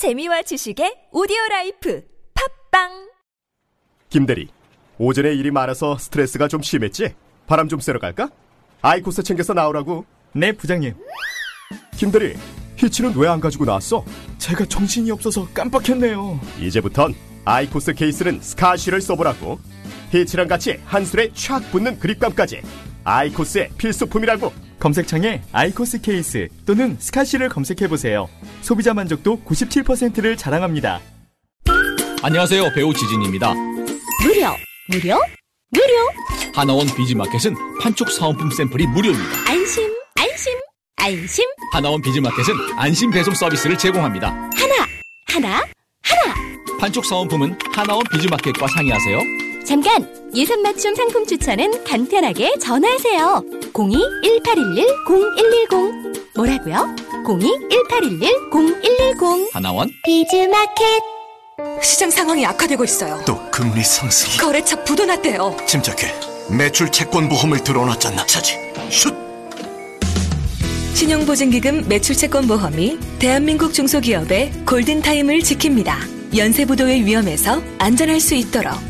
재미와 지식의 오디오 라이프 팟빵 김대리, 오전에 일이 많아서 스트레스가 좀 심했지? 바람 좀 쐬러 갈까? 아이코스 챙겨서 나오라고. 네, 부장님. 김대리, 히츠는 왜 안 가지고 나왔어? 제가 정신이 없어서 깜빡했네요. 이제부턴 아이코스 케이스는 스카시를 써보라고. 히츠랑 같이 한 손에 촥 붙는 그립감까지. 아이코스의 필수품이라고. 검색창에 아이코스 케이스 또는 스카시를 검색해보세요. 소비자 만족도 97%를 자랑합니다. 안녕하세요. 배우 지진입니다. 무료, 무료, 무료. 하나원 비즈마켓은 판촉 사은품 샘플이 무료입니다. 안심, 안심, 안심. 하나원 비즈마켓은 안심 배송 서비스를 제공합니다. 하나, 하나, 하나. 판촉 사은품은 하나원 비즈마켓과 상의하세요. 잠깐! 예산 맞춤 상품 추천은 간편하게 전화하세요. 02-1811-0110. 뭐라고요? 02-1811-0110. 하나원 비즈마켓. 시장 상황이 악화되고 있어요. 또 금리 상승. 거래처 부도 났대요. 침착해. 매출 채권 보험을 들어놨잖아. 차지. 슛. 신용보증기금 매출채권보험이 대한민국 중소기업의 골든타임을 지킵니다. 연쇄부도의 위험에서 안전할 수 있도록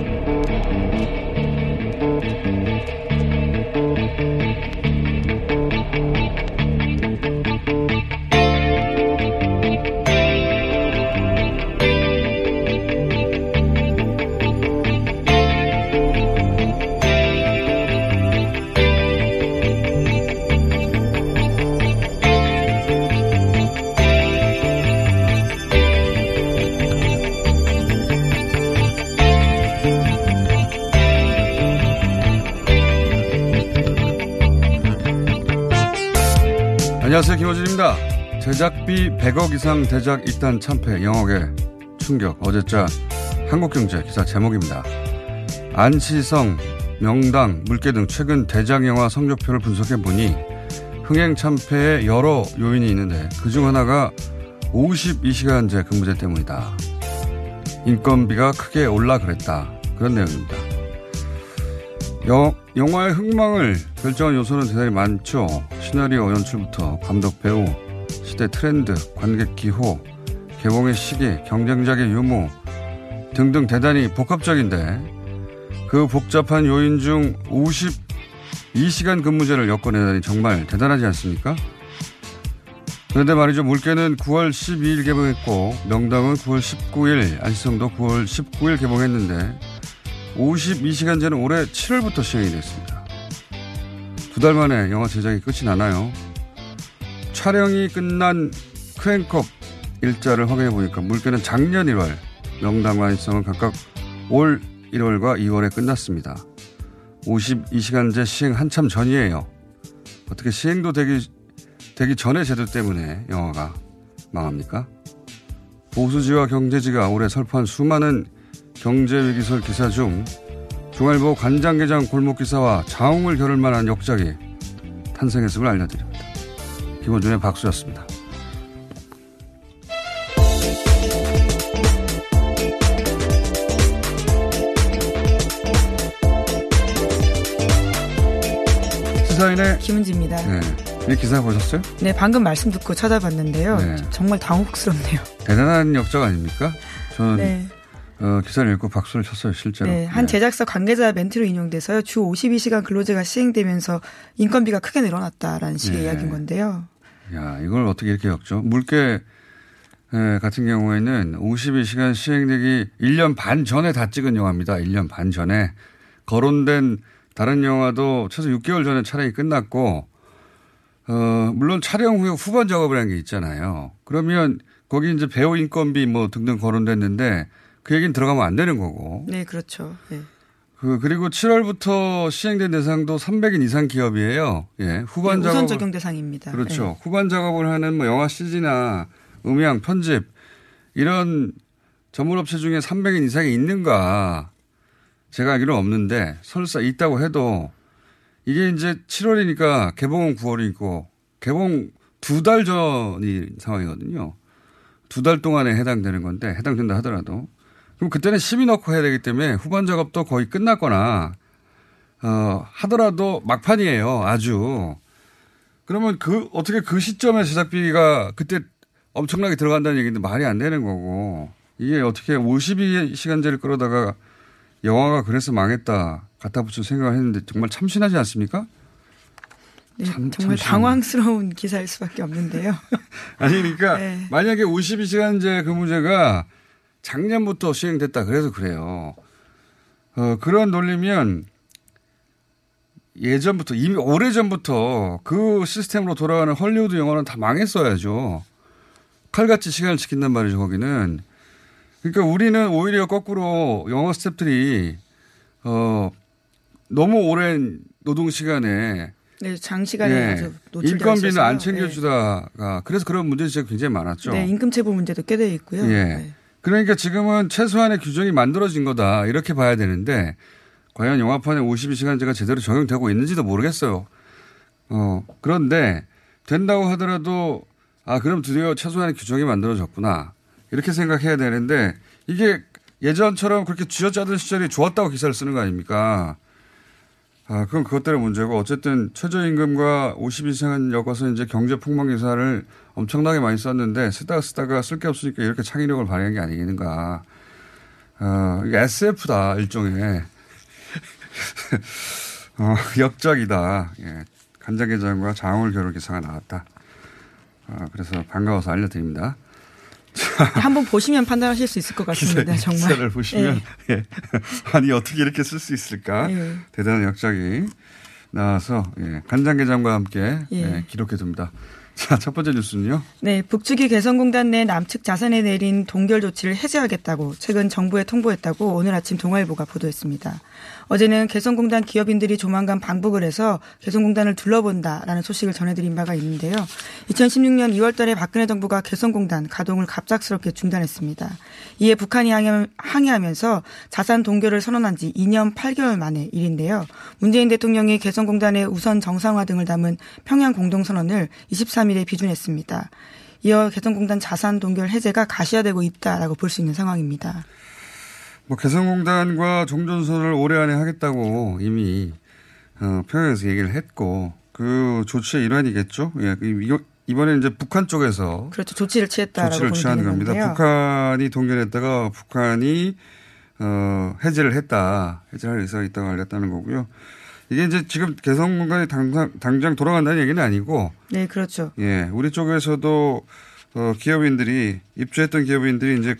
안녕하세요. 김호준입니다. 제작비 100억 이상 대작 이단 참패 영업에 충격 어제자 한국경제 기사 제목입니다. 안시성, 명당, 물개 등 최근 대작 영화 성적표를 분석해 보니 흥행 참패에 여러 요인이 있는데 그중 하나가 52시간제 근무제 때문이다. 인건비가 크게 올라 그랬다. 그런 내용입니다. 여, 영화의 흥망을 결정한 요소는 대단히 많죠. 시나리오 연출부터 감독 배우, 시대 트렌드, 관객 기호, 개봉의 시기, 경쟁작의 유무 등등 대단히 복합적인데 그 복잡한 요인 중 52시간 근무제를 엮어내다니 정말 대단하지 않습니까? 그런데 말이죠. 물개는 9월 12일 개봉했고 명당은 9월 19일, 안시성도 9월 19일 개봉했는데 52시간제는 올해 7월부터 시행이 됐습니다. 두 달 만에 영화 제작이 끝이 나나요? 촬영이 끝난 크랭컵 일자를 확인해 보니까 물개는 작년 1월, 명당과 안시성은 각각 올 1월과 2월에 끝났습니다. 52시간제 시행 한참 전이에요. 어떻게 시행도 되기, 되기 전에 제도 때문에 영화가 망합니까? 보수지와 경제지가 올해 설파한 수많은 경제위기설 기사 중 중알보 간장게장 골목기사와 자웅을 겨룰 만한 역작이 탄생했음을 알려드립니다. 김원준의 박수였습니다. 시사인의 김은지입니다. 네. 이 기사 보셨어요? 네, 방금 말씀 듣고 찾아봤는데요. 네. 정말 당혹스럽네요. 대단한 역작 아닙니까? 저는 네. 어, 기사를 읽고 박수를 쳤어요, 실제로. 네, 한 제작사 관계자 멘트로 인용돼서요. 주 52시간 근로제가 시행되면서 인건비가 크게 늘어났다라는 식의 네. 이야기인 건데요. 야, 이걸 어떻게 이렇게 엮죠? 물개 에, 같은 경우에는 52시간 시행되기 1년 반 전에 다 찍은 영화입니다. 1년 반 전에. 거론된 다른 영화도 최소 6개월 전에 촬영이 끝났고, 어, 물론 촬영 후에 후반 작업이라는 게 있잖아요. 그러면 거기 이제 배우 인건비 뭐 등등 거론됐는데 그 얘기는 들어가면 안 되는 거고. 네, 그렇죠. 네. 그, 그리고 7월부터 시행된 대상도 300인 이상 기업이에요. 예. 후반 네, 작업. 우선 적용 대상입니다. 그렇죠. 네. 후반 작업을 하는 뭐 영화 CG나 음향, 편집 이런 전문업체 중에 300인 이상이 있는가 제가 알기로는 없는데 설사 있다고 해도 이게 이제 7월이니까 개봉은 9월이고 개봉 두 달 전이 상황이거든요. 두 달 동안에 해당되는 건데 해당된다 하더라도 그럼 그때는 심의 넣고 해야 되기 때문에 후반 작업도 거의 끝났거나 어 하더라도 막판이에요. 아주 그러면 그 어떻게 그 시점에 제작비가 그때 엄청나게 들어간다는 얘기인데 말이 안 되는 거고 이게 어떻게 52시간제를 끌어다가 영화가 그래서 망했다 갖다 붙여 생각을 했는데 정말 참신하지 않습니까? 네, 참- 정말 참신하네. 당황스러운 기사일 수밖에 없는데요. 아니 그러니까 네. 만약에 52시간제 그 문제가 작년부터 시행됐다 그래서 그래요. 어, 그런 논리면 예전부터 이미 오래전부터 그 시스템으로 돌아가는 헐리우드 영화는 다 망했어야죠. 칼같이 시간을 지킨단 말이죠, 거기는. 그러니까 우리는 오히려 거꾸로 영화 스탭들이 어 너무 오랜 노동 시간에 네, 장시간에 예, 아주 노출되어 인건비는. 안 챙겨주다가 그래서 그런 문제지가 굉장히 많았죠. 네, 임금 체불 문제도 꽤 돼 있고요. 예. 네. 그러니까 지금은 최소한의 규정이 만들어진 거다 이렇게 봐야 되는데 과연 영화판에 52시간제가 제대로 적용되고 있는지도 모르겠어요. 어 그런데 된다고 하더라도 아 그럼 드디어 최소한의 규정이 만들어졌구나 이렇게 생각해야 되는데 이게 예전처럼 그렇게 쥐어짜던 시절이 좋았다고 기사를 쓰는 거 아닙니까? 아, 그건 그것 때문에 문제고 어쨌든 최저임금과 52시간 엮어서 이제 경제 폭망 기사를 엄청나게 많이 썼는데 쓰다가 쓰다가 쓸 게 없으니까 이렇게 창의력을 발휘한 게 아니겠는가. 어, 이게 SF다, 일종의. 어, 역적이다. 예. 간장게장과 장울 겨룰 기사가 나왔다. 어, 그래서 반가워서 알려드립니다. 한번 보시면 판단하실 수 있을 것 같습니다. 정말. 기사를 보시면 예. 아니 어떻게 이렇게 쓸 수 있을까 예. 대단한 역작이 나와서 예. 간장게장과 함께 예. 예, 기록해 둡니다. 자 첫 번째 뉴스는요. 네, 북측이 개성공단 내 남측 자산에 내린 동결 조치를 해제하겠다고 최근 정부에 통보했다고 오늘 아침 동아일보가 보도했습니다. 어제는 개성공단 기업인들이 조만간 방북을 해서 개성공단을 둘러본다라는 소식을 전해드린 바가 있는데요. 2016년 2월 달에 박근혜 정부가 개성공단 가동을 갑작스럽게 중단했습니다. 이에 북한이 항의- 항의하면서 자산 동결을 선언한 지 2년 8개월 만의 일인데요. 문재인 대통령이 개성공단의 우선 정상화 등을 담은 평양 공동선언을 23일에 비준했습니다. 이어 개성공단 자산 동결 해제가 가시화되고 있다라고 볼 수 있는 상황입니다. 뭐 개성공단과 종전선을 올해 안에 하겠다고 이미 어, 평양에서 얘기를 했고 그 조치의 일환이겠죠. 예, 이- 이번에 이제 북한 쪽에서 그렇죠. 조치를 취했다라고 조치를 되는 겁니다. 건데요. 북한이 동결했다가 북한이 어, 해제를 했다. 해제를 해서 있다고 알렸다는 거고요. 이게 이제 지금 개성공단이 당장, 당장 돌아간다는 얘기는 아니고 네, 그렇죠. 예, 우리 쪽에서도 어, 기업인들이 입주했던 기업인들이 이제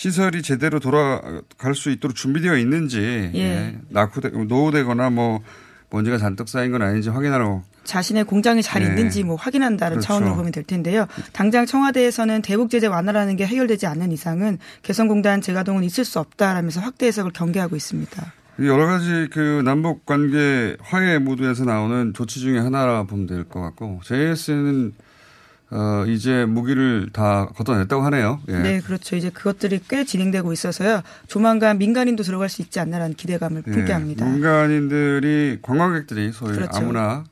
시설이 제대로 돌아갈 수 있도록 준비되어 있는지 예. 예, 낙후되 노후되거나 뭐 먼지가 잔뜩 쌓인 건 아닌지 확인하러 자신의 공장이 잘 네. 있는지 뭐 확인한다는 그렇죠. 차원으로 보면 될 텐데요. 당장 청와대에서는 대북 제재 완화라는 게 해결되지 않는 이상은 개성공단 재가동은 있을 수 없다라면서 확대 해석을 경계하고 있습니다. 여러 가지 그 남북 관계 화해 모드에서 나오는 조치 중에 하나라 보면 될 것 같고 JS는 어 이제 무기를 다 걷어냈다고 하네요. 예. 네, 그렇죠. 이제 그것들이 꽤 진행되고 있어서요. 조만간 민간인도 들어갈 수 있지 않나라는 기대감을 품게 예. 합니다. 민간인들이 관광객들이 소위 그렇죠. 아무나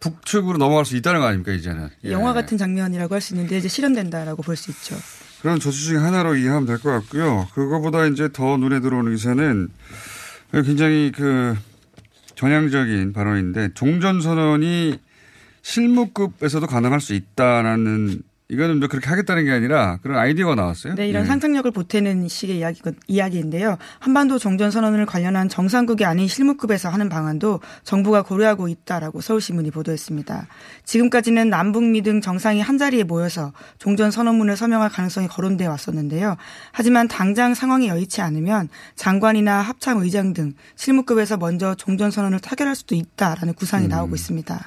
북측으로 넘어갈 수 있다는 거 아닙니까 이제는. 예. 영화 같은 장면이라고 할 수 있는데 이제 실현된다라고 볼 수 있죠. 그런 조치 중에 하나로 이해하면 될 것 같고요. 그거보다 이제 더 눈에 들어오는 기사는 굉장히 그 전향적인 발언인데 종전선언이 실무급에서도 가능할 수 있다라는 이거는 뭐 그렇게 하겠다는 게 아니라 그런 아이디어가 나왔어요. 네, 이런 예. 상상력을 보태는 식의 이야기, 이야기인데요. 한반도 종전 선언을 관련한 정상국이 아닌 실무급에서 하는 방안도 정부가 고려하고 있다라고 서울신문이 보도했습니다. 지금까지는 남북미 등 정상이 한 자리에 모여서 종전 선언문을 서명할 가능성이 거론돼 왔었는데요. 하지만 당장 상황이 여의치 않으면 장관이나 합참 의장 등 실무급에서 먼저 종전 선언을 타결할 수도 있다라는 구상이 음. 나오고 있습니다.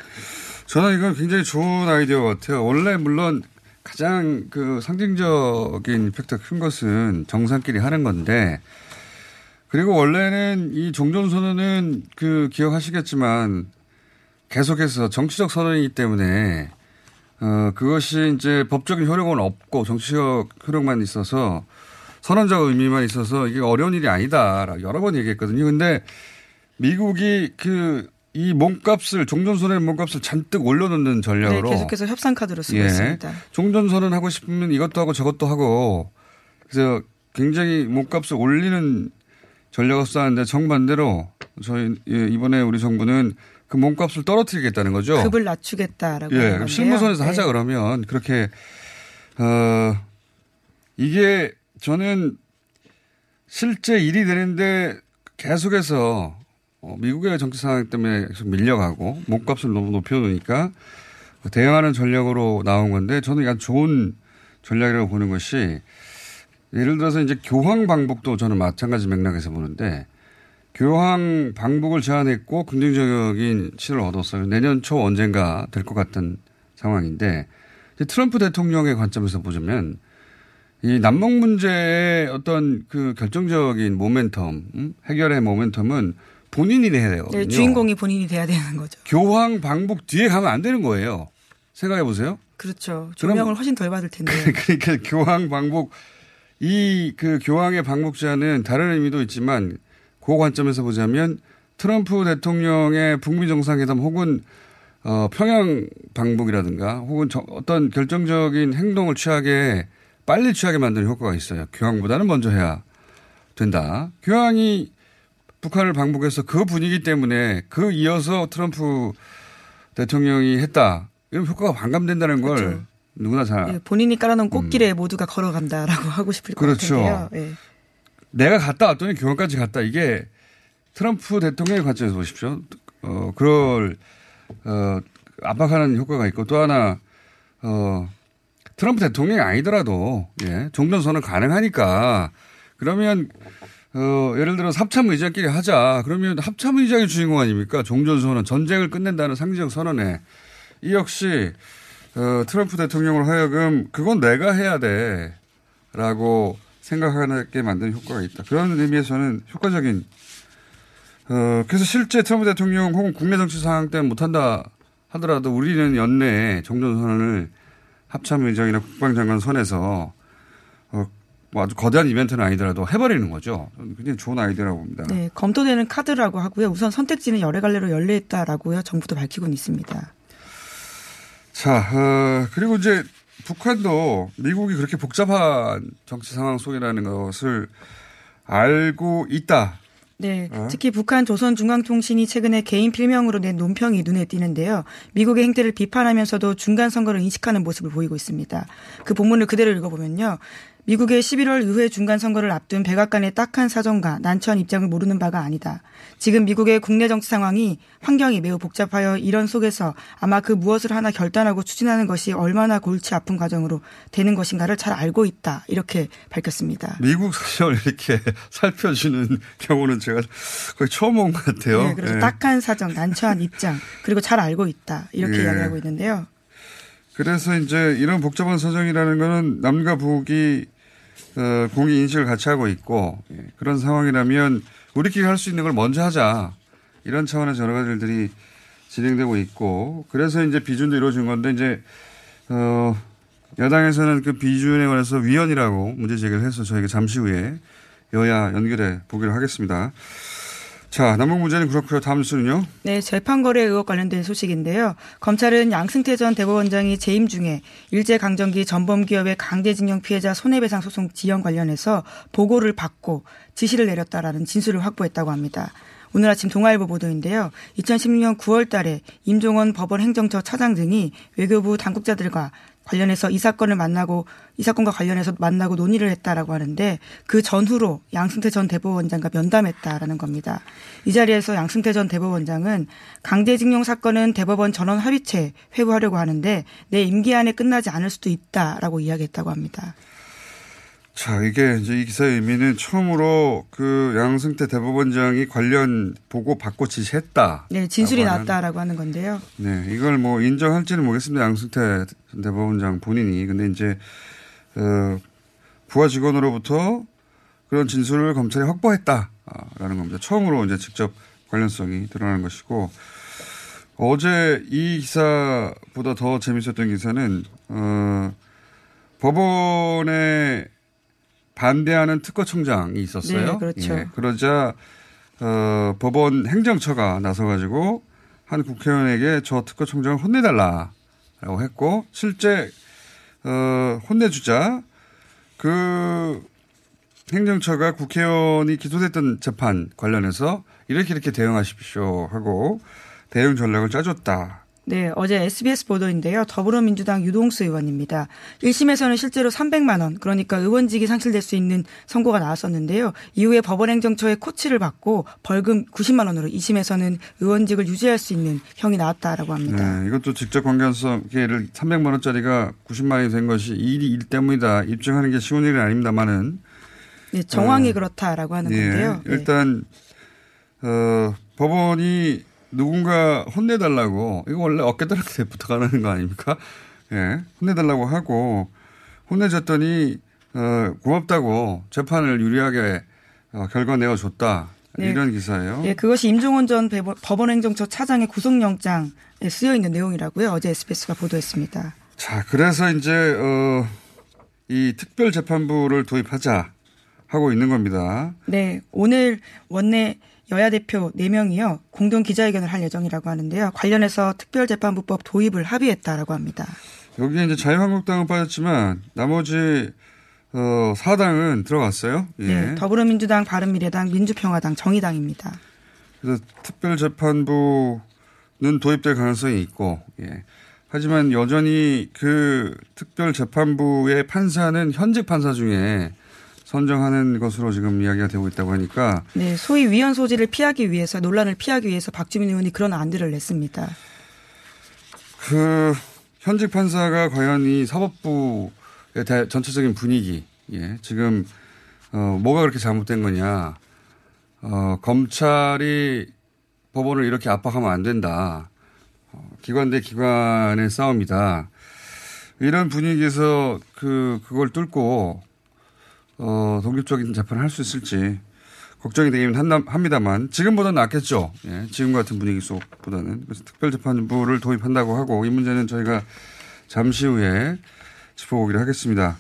저는 이건 굉장히 좋은 아이디어 같아요. 원래 물론 가장 그 상징적인 이펙트가 큰 것은 정상끼리 하는 건데 그리고 원래는 이 종전 선언은 그 기억하시겠지만 계속해서 정치적 선언이기 때문에 어 그것이 이제 법적인 효력은 없고 정치적 효력만 있어서 선언적 의미만 있어서 이게 어려운 일이 아니다. 여러 번 얘기했거든요. 근데 미국이 그 이 몸값을 종전선언의 몸값을 잔뜩 올려놓는 전략으로 네, 계속해서 협상 카드로 쓰고 예. 있습니다. 종전선언 하고 싶으면 이것도 하고 저것도 하고 그래서 굉장히 몸값을 올리는 전략을 쌓는데 정반대로 저희 예, 이번에 우리 정부는 그 몸값을 떨어뜨리겠다는 거죠. 급을 낮추겠다라고. 예. 실무선에서 하자 네. 그러면 그렇게 어 이게 저는 실제 일이 되는데 계속해서 어, 미국의 정치 상황 때문에 계속 밀려가고 몸값을 너무 높여놓으니까 대응하는 전략으로 나온 건데 저는 약간 좋은 전략이라고 보는 것이 예를 들어서 이제 교황 방북도 저는 마찬가지 맥락에서 보는데 교황 방북을 제안했고 긍정적인 치를 얻었어요. 내년 초 언젠가 될 것 같은 상황인데 트럼프 대통령의 관점에서 보자면 이 남북 문제의 어떤 그 결정적인 모멘텀, 음? 해결의 모멘텀은 본인이 내야 되거든요. 네, 주인공이 본인이 돼야 되는 거죠. 교황 방북 뒤에 가면 안 되는 거예요. 생각해 보세요. 그렇죠. 조명을 훨씬 덜 받을 텐데. 그러니까 교황 방북 이 그 교황의 방북 제안은 다른 의미도 있지만 그 관점에서 보자면 트럼프 대통령의 북미 정상회담 혹은 어, 평양 방북이라든가 혹은 저- 어떤 결정적인 행동을 취하게 빨리 취하게 만드는 효과가 있어요. 교황보다는 먼저 해야 된다. 교황이 북한을 방북해서 그 분위기 때문에 그 이어서 트럼프 대통령이 했다. 이런 효과가 반감된다는 걸 그렇죠. 누구나 잘 예, 본인이 깔아놓은 꽃길에 모두가 걸어간다라고 하고 싶을 것 음. 그렇죠. 같은데요. 예. 내가 갔다 왔더니 교황까지 갔다. 이게 트럼프 대통령의 관점에서 보십시오. 어, 그럴, 어, 압박하는 효과가 있고 또 하나, 어, 트럼프 대통령이 아니더라도, 예, 종전선언 가능하니까 그러면, 어, 예를 들어 합참의장끼리 하자. 그러면 합참의장이 주인공 아닙니까? 종전선언, 전쟁을 끝낸다는 상징적 선언에. 이 역시, 어, 트럼프 대통령으로 하여금 그건 내가 해야 돼. 라고 생각하게 만드는 효과가 있다. 그런 의미에서는 효과적인, 어, 그래서 실제 트럼프 대통령 혹은 국내 정치 상황 때문에 못한다 하더라도 우리는 연내에 종전선언을 합참의장이나 국방장관 선에서 어, 뭐 아주 거대한 이벤트는 아니더라도 해버리는 거죠. 굉장히 좋은 아이디어라고 봅니다. 네, 검토되는 카드라고 하고요. 우선 선택지는 여러 갈래로 열려있다라고요. 정부도 밝히고는 있습니다. 자, 어, 그리고 이제 북한도 미국이 그렇게 복잡한 정치 상황 속이라는 것을 알고 있다. 네, 어? 특히 북한 조선중앙통신이 최근에 개인 필명으로 낸 논평이 눈에 띄는데요. 미국의 행태를 비판하면서도 중간 선거를 인식하는 모습을 보이고 있습니다. 그 본문을 그대로 읽어보면요. 미국의 11월 의회 중간 선거를 앞둔 백악관의 딱한 사정과 난처한 입장을 모르는 바가 아니다. 지금 미국의 국내 정치 상황이 환경이 매우 복잡하여 이런 속에서 아마 그 무엇을 하나 결단하고 추진하는 것이 얼마나 골치 아픈 과정으로 되는 것인가를 잘 알고 있다. 이렇게 밝혔습니다. 미국 사정을 이렇게 살펴주는 경우는 제가 거의 처음 본것 같아요. 네, 그래서 예. 딱한 사정, 난처한 입장, 그리고 잘 알고 있다. 이렇게 예. 이야기하고 있는데요. 그래서 이제 이런 복잡한 사정이라는 거는 남과 북이 어, 공의 인식을 같이 하고 있고 예, 그런 상황이라면 우리끼리 할 수 있는 걸 먼저 하자 이런 차원에서 여러 가지 일들이 진행되고 있고 그래서 이제 비준도 이루어진 건데 이제 어, 야당에서는 그 비준에 관해서 위헌이라고 문제 제기를 해서 저희가 잠시 후에 여야 연결해 보기로 하겠습니다. 자 남북 문제는 그렇고요. 다음 뉴스는요. 네, 재판거래 의혹 관련된 소식인데요. 검찰은 양승태 전 대법원장이 재임 중에 일제강점기 전범기업의 강제징용 피해자 손해배상 소송 지연 관련해서 보고를 받고 지시를 내렸다라는 진술을 확보했다고 합니다. 오늘 아침 동아일보 보도인데요. 2016년 9월 달에 임종원 법원 행정처 차장 등이 외교부 당국자들과 관련해서 이 사건을 만나고 이 사건과 관련해서 만나고 논의를 했다라고 하는데 그 전후로 양승태 전 대법원장과 면담했다라는 겁니다. 이 자리에서 양승태 전 대법원장은 강제징용 사건은 대법원 전원 합의체 회부하려고 하는데 내 임기 안에 끝나지 않을 수도 있다라고 이야기했다고 합니다. 자, 이게 이제 이 기사의 의미는 처음으로 그 양승태 대법원장이 관련 보고 받고 지시했다. 네, 진술이 하는 나왔다라고 하는 건데요. 네, 이걸 뭐 인정할지는 모르겠습니다. 양승태 전 대법원장 본인이. 근데 이제, 어, 부하 직원으로부터 그런 진술을 검찰이 확보했다라는 겁니다. 처음으로 이제 직접 관련성이 드러나는 것이고, 어제 이 기사보다 더 재밌었던 기사는, 어, 법원의 반대하는 특허청장이 있었어요. 네, 그렇죠. 예, 그러자 어, 법원 행정처가 나서가지고 한 국회의원에게 저 특허청장을 혼내달라라고 했고 실제 어, 혼내주자 그 행정처가 국회의원이 기소됐던 재판 관련해서 이렇게 이렇게 대응하십시오 하고 대응 전략을 짜줬다. 네, 어제 SBS 보도인데요. 더불어민주당 유동수 의원입니다. 1심에서는 실제로 300만 원, 그러니까 의원직이 상실될 수 있는 선고가 나왔었는데요. 이후에 법원행정처의 코치를 받고 벌금 90만 원으로 2심에서는 의원직을 유지할 수 있는 형이 나왔다라고 합니다. 네, 이것도 직접 관계성계를 300만 원짜리가 90만 원이 된 것이 일이 일 때문이다. 입증하는 게 쉬운 일은 아닙니다만은 네, 정황이 어, 그렇다라고 하는 예, 건데요. 네. 일단 어, 법원이 누군가 혼내달라고 이거 원래 어깨더럽게 부탁하는 거 아닙니까? 예, 혼내달라고 하고 혼내줬더니 어, 고맙다고 재판을 유리하게 어, 결과 내어줬다 네. 이런 기사예요. 예, 그것이 임종원 전 배보- 법원 행정처 차장의 구속영장에 쓰여 있는 내용이라고요. 어제 SBS가 보도했습니다. 자, 그래서 이제 어, 이 특별 재판부를 도입하자 하고 있는 겁니다. 네, 오늘 원내 여야 대표 4명이요. 공동 기자회견을 할 예정이라고 하는데요. 관련해서 특별재판부법 도입을 합의했다라고 합니다. 여기에 이제 자유한국당은 빠졌지만 나머지 어, 사당은 들어갔어요. 예. 네, 더불어민주당, 바른미래당, 민주평화당, 정의당입니다. 그래서 특별재판부는 도입될 가능성이 있고, 예. 하지만 여전히 그 특별재판부의 판사는 현직 판사 중에 선정하는 것으로 지금 이야기가 되고 있다고 하니까 네, 소위 위헌 소지를 피하기 위해서 논란을 피하기 위해서 박주민 의원이 그런 안들을 냈습니다. 그 현직 판사가 과연 이 사법부의 대- 전체적인 분위기, 예, 지금 어, 뭐가 그렇게 잘못된 거냐, 어, 검찰이 법원을 이렇게 압박하면 안 된다, 어, 기관 대 기관의 싸움이다. 이런 분위기에서 그 그걸 뚫고 어, 독립적인 재판을 할 수 있을지 걱정이 되긴 합니다만 지금보다는 낫겠죠. 예, 지금 같은 분위기 속보다는 그래서 특별재판부를 도입한다고 하고 이 문제는 저희가 잠시 후에 짚어보기로 하겠습니다.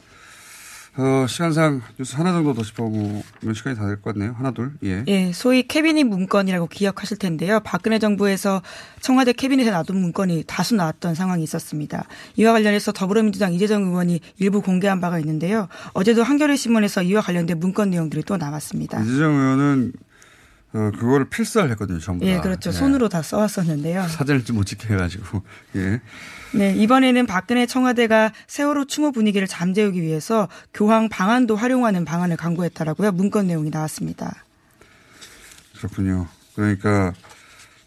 어, 시간상 뉴스 하나 정도 더 짚어보면 시간이 다 될 것 같네요. 하나 둘 예. 예, 소위 캐비닛 문건이라고 기억하실 텐데요. 박근혜 정부에서 청와대 캐비닛에 놔둔 문건이 다수 나왔던 상황이 있었습니다. 이와 관련해서 더불어민주당 이재정 의원이 일부 공개한 바가 있는데요. 어제도 한겨레 신문에서 이와 관련된 문건 내용들이 또 나왔습니다. 이재정 의원은 어, 그거를 필사를 했거든요. 전부 다. 예, 그렇죠. 예. 손으로 다 써왔었는데요. 사진을 좀 못 찍게 해가지고 예. 네, 이번에는 박근혜 청와대가 세월호 추모 분위기를 잠재우기 위해서 교황 방안도 활용하는 방안을 강구했다라고요. 문건 내용이 나왔습니다. 그렇군요. 그러니까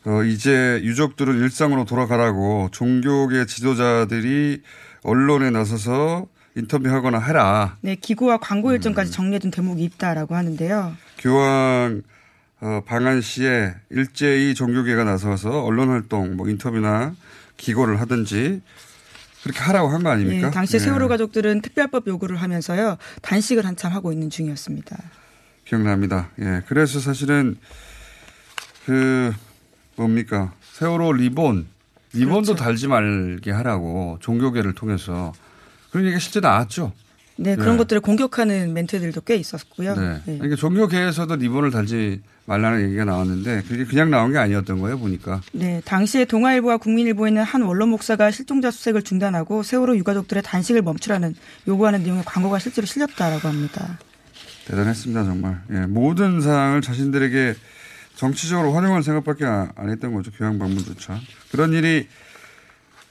어, 이제 유족들은 일상으로 돌아가라고 종교계 지도자들이 언론에 나서서 인터뷰하거나 해라. 네, 기고와 광고 음. 일정까지 정리해둔 대목이 있다라고 하는데요. 교황 어, 방한 시에 일제히 종교계가 나서서 언론 활동, 뭐 인터뷰나 기고를 하든지 그렇게 하라고 한 거 아닙니까? 예, 당시 예, 세월호 가족들은 특별법 요구를 하면서요 단식을 한참 하고 있는 중이었습니다. 기억납니다. 예, 그래서 사실은 그 뭡니까 세월호 리본 리본도 그렇죠. 달지 말게 하라고 종교계를 통해서 그런 얘기가 실제 나왔죠. 네, 그런 네. 것들을 공격하는 멘트들도 꽤 있었고요. 네. 네. 그러니까 종교계에서도 리본을 달지 말라는 얘기가 나왔는데 그게 그냥 나온 게 아니었던 거예요 보니까. 네, 당시에 동아일보와 국민일보에는 한 원로 목사가 실종자 수색을 중단하고 세월호 유가족들의 단식을 멈추라는 요구하는 내용의 광고가 실제로 실렸다라고 합니다. 대단했습니다 정말. 예, 모든 사항을 자신들에게 정치적으로 활용할 생각밖에 안안 했던 거죠 교양 방문조차. 그런 일이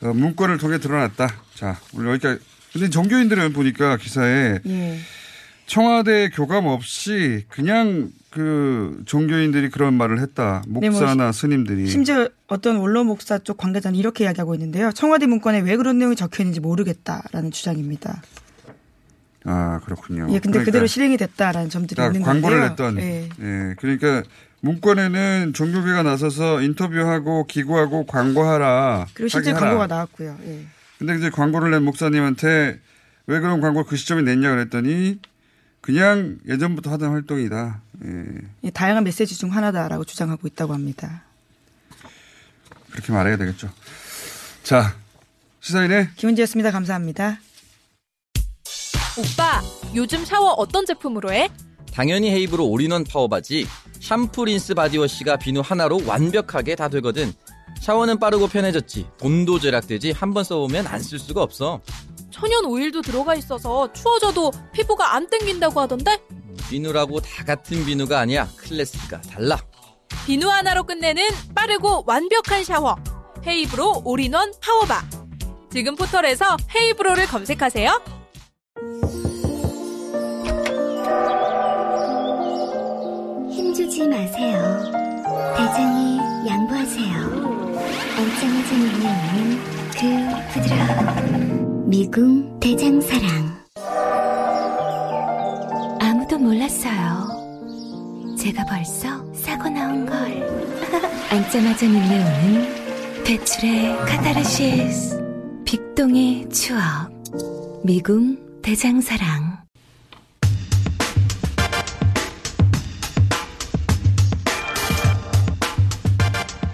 어, 문건을 통해 드러났다. 자, 우리 여기까지. 근데 종교인들은 보니까 기사에 예. 청와대 교감 없이 그냥 그 종교인들이 그런 말을 했다. 네, 뭐 목사나 스님들이. 심지어 어떤 원로 목사 쪽 관계자는 이렇게 이야기하고 있는데요. 청와대 문건에 왜 그런 내용이 적혀 있는지 모르겠다라는 주장입니다. 아 그렇군요. 예, 근데 그러니까 그대로 실행이 됐다라는 점들이 딱 있는 광고를 건데요. 냈던. 예. 예. 그러니까 문건에는 종교계가 나서서 인터뷰하고 기고하고 광고하라. 그리고 실제. 광고가 나왔고요. 예. 근데 이제 광고를 낸 목사님한테 왜 그런 광고를 그 시점에 냈냐 그랬더니 그냥 예전부터 하던 활동이다. 예. 예, 다양한 메시지 중 하나다라고 주장하고 있다고 합니다. 그렇게 말해야 되겠죠. 자, 시사인의 김은지였습니다. 감사합니다. 오빠, 요즘 샤워 어떤 제품으로 해? 당연히 헤이브로 올인원 파워바지. 샴푸, 린스, 바디워시가 비누 하나로 완벽하게 다 되거든. 샤워는 빠르고 편해졌지. 돈도 절약되지. 한 번 써보면 안 쓸 수가 없어. 천연 오일도 들어가 있어서 추워져도 피부가 안 땡긴다고 하던데? 비누라고 다 같은 비누가 아니야. 클래스가 달라. 비누 하나로 끝내는 빠르고 완벽한 샤워. 헤이브로 올인원 파워바. 지금 포털에서 헤이브로를 검색하세요. 힘주지 마세요. 대장이 양보하세요. 안짱하지 밀려있는 그 부드러운 미궁 대장사랑. 아무도 몰랐어요. 제가 벌써 사고 나온 걸. 앉자마자 밀려오는 배출의 카타르시스. 빅동의 추억. 미궁 대장사랑.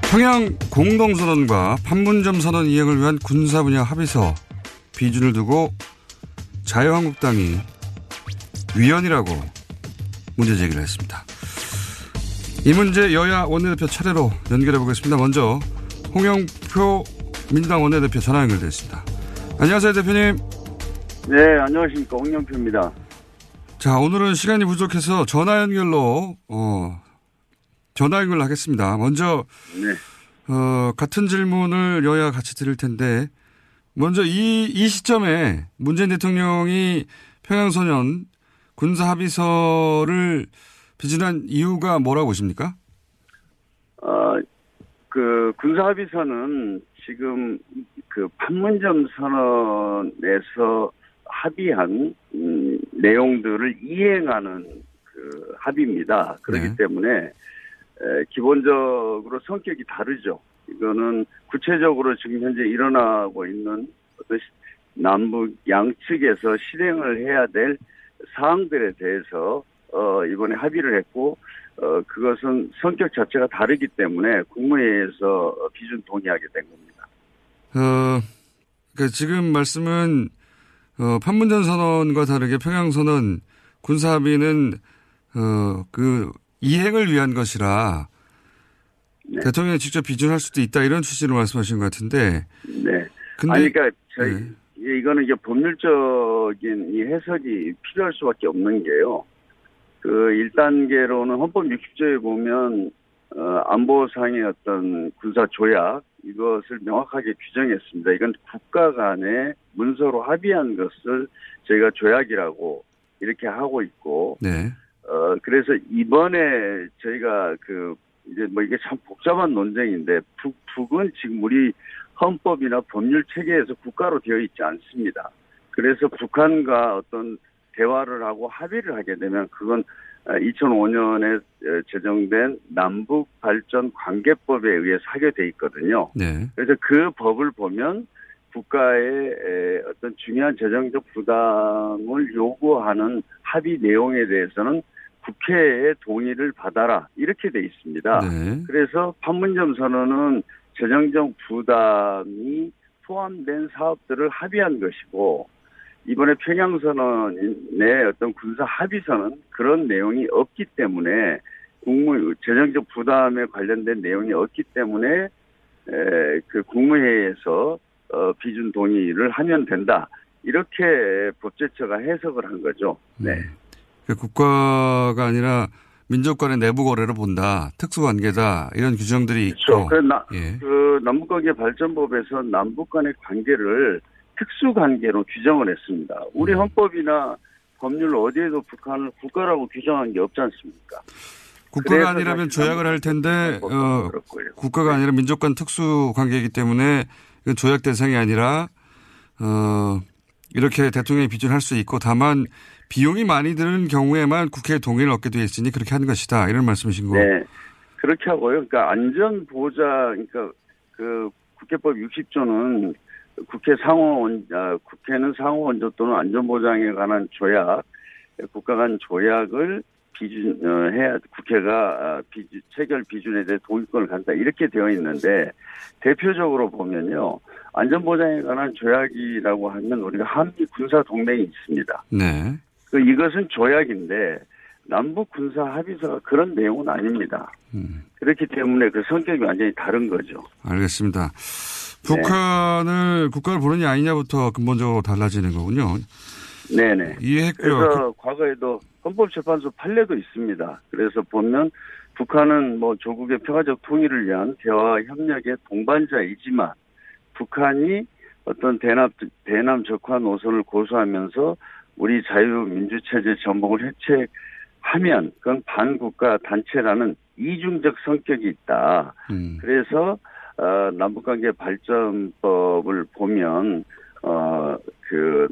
평양 공동선언과 판문점 선언 이행을 위한 군사 분야 합의서 비준을 두고 자유한국당이 위헌이라고 문제 제기를 했습니다. 이 문제 여야 원내대표 차례로 연결해 보겠습니다. 먼저 홍영표 민주당 원내대표 전화 연결됐습니다. 안녕하세요 대표님. 네 안녕하십니까 홍영표입니다. 자 오늘은 시간이 부족해서 전화 연결로 어, 전화 연결을 하겠습니다. 먼저 네. 어, 같은 질문을 여야 같이 드릴 텐데 먼저 이, 이 시점에 문재인 대통령이 평양소년 군사 합의서를 비준한 이유가 뭐라고 보십니까? 어, 그 군사 합의서는 지금 그 판문점 선언에서 합의한 음, 내용들을 이행하는 그 합의입니다. 그렇기 네. 때문에 에, 기본적으로 성격이 다르죠. 이거는 구체적으로 지금 현재 일어나고 있는 어떤 시- 남북 양측에서 실행을 해야 될 사항들에 대해서 어, 이번에 합의를 했고 어, 그것은 성격 자체가 다르기 때문에 국무회의에서 비준 동의하게 된 겁니다. 어, 그 지금 말씀은 어, 판문점 선언과 다르게 평양 선언 군사 합의는 어, 그 이행을 위한 것이라 네. 대통령이 직접 비준할 수도 있다 이런 취지로 말씀하신 것 같은데 네. 근데- 아니, 그러니까 저희 네. 예, 이거는 이제 법률적인 이 해석이 필요할 수밖에 없는 게요. 그 1단계로는 헌법 60조에 보면 어, 안보상의 어떤 군사 조약 이것을 명확하게 규정했습니다. 이건 국가 간에 문서로 합의한 것을 저희가 조약이라고 이렇게 하고 있고 네. 어, 그래서 이번에 저희가 그, 이제 뭐 이게 참 복잡한 논쟁인데, 북, 북은 지금 우리 헌법이나 법률 체계에서 국가로 되어 있지 않습니다. 그래서 북한과 어떤 대화를 하고 합의를 하게 되면 그건 2005년에 제정된 남북 발전 관계법에 의해서 하게 돼 있거든요. 네. 그래서 그 법을 보면 국가의 에, 어떤 중요한 재정적 부담을 요구하는 합의 내용에 대해서는 국회의 동의를 받아라 이렇게 돼 있습니다. 네. 그래서 판문점 선언은 재정적 부담이 포함된 사업들을 합의한 것이고 이번에 평양 선언의 어떤 군사 합의서는 그런 내용이 없기 때문에 국무 재정적 부담에 관련된 내용이 없기 때문에 에, 그 국무회의에서 어, 비준 동의를 하면 된다 이렇게 법제처가 해석을 한 거죠. 네. 그 국가가 아니라 민족 간의 내부 거래를 본다. 특수 관계다. 이런 규정들이 그렇죠. 있고. 그, 나, 예. 그 남북 관계 발전법에서 남북 간의 관계를 특수 관계로 규정을 했습니다. 우리 음. 헌법이나 법률 어디에도 북한을 국가라고 규정한 게 없지 않습니까? 국가가 아니라면 조약을 할 텐데 어. 국가가 아니라 민족 간 특수 관계이기 때문에 이건 조약 대상이 아니라 어 이렇게 대통령이 비준할 수 있고 다만 비용이 많이 드는 경우에만 국회의 동의를 얻게 되어 있으니 그렇게 하는 것이다 이런 말씀이신 거고. 네. 그렇게 하고요. 그러니까 안전 보장, 그러니까 그 국회법 60조는 국회 상원, 아, 국회는 상원 원조 또는 안전 보장에 관한 조약, 국가 간 조약을 비준 어, 해야 국회가 아, 비준, 체결 비준에 대해 동의권을 갖다 이렇게 되어 있는데 대표적으로 보면요 안전보장에 관한 조약이라고 하면 우리가 한미 군사 동맹이 있습니다. 네. 그 이것은 조약인데 남북 군사 합의서가 그런 내용은 아닙니다. 음. 그렇기 때문에 그 성격이 완전히 다른 거죠. 알겠습니다. 북한을 국가를 보느냐 아니냐부터 근본적으로 달라지는 거군요. 네네. 이해했고요. 그래서 과거에도 헌법재판소 판례도 있습니다. 그래서 보면 북한은 뭐 조국의 평화적 통일을 위한 대화 협력의 동반자이지만 북한이 어떤 대남 대남 적화 노선을 고수하면서 우리 자유민주체제 전복을 해체하면 그건 반국가 단체라는 이중적 성격이 있다. 음. 그래서 어, 남북관계 발전법을 보면 어그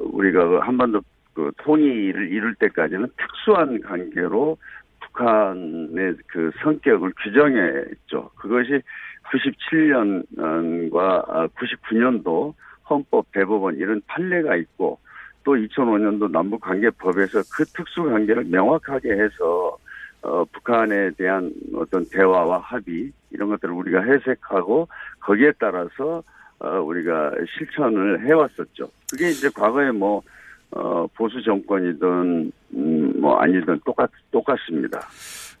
우리가 그 한반도 그 통일을 이룰 때까지는 특수한 관계로 북한의 그 성격을 규정했죠. 그것이 97년과 99년도 헌법 대법원 이런 판례가 있고 또 2005년도 남북관계법에서 그 특수관계를 명확하게 해서 어, 북한에 대한 어떤 대화와 합의 이런 것들을 우리가 해석하고 거기에 따라서 어, 우리가 실천을 해왔었죠. 그게 이제 과거에 뭐 어, 보수 정권이든 음, 뭐 아니든 똑같 똑같습니다.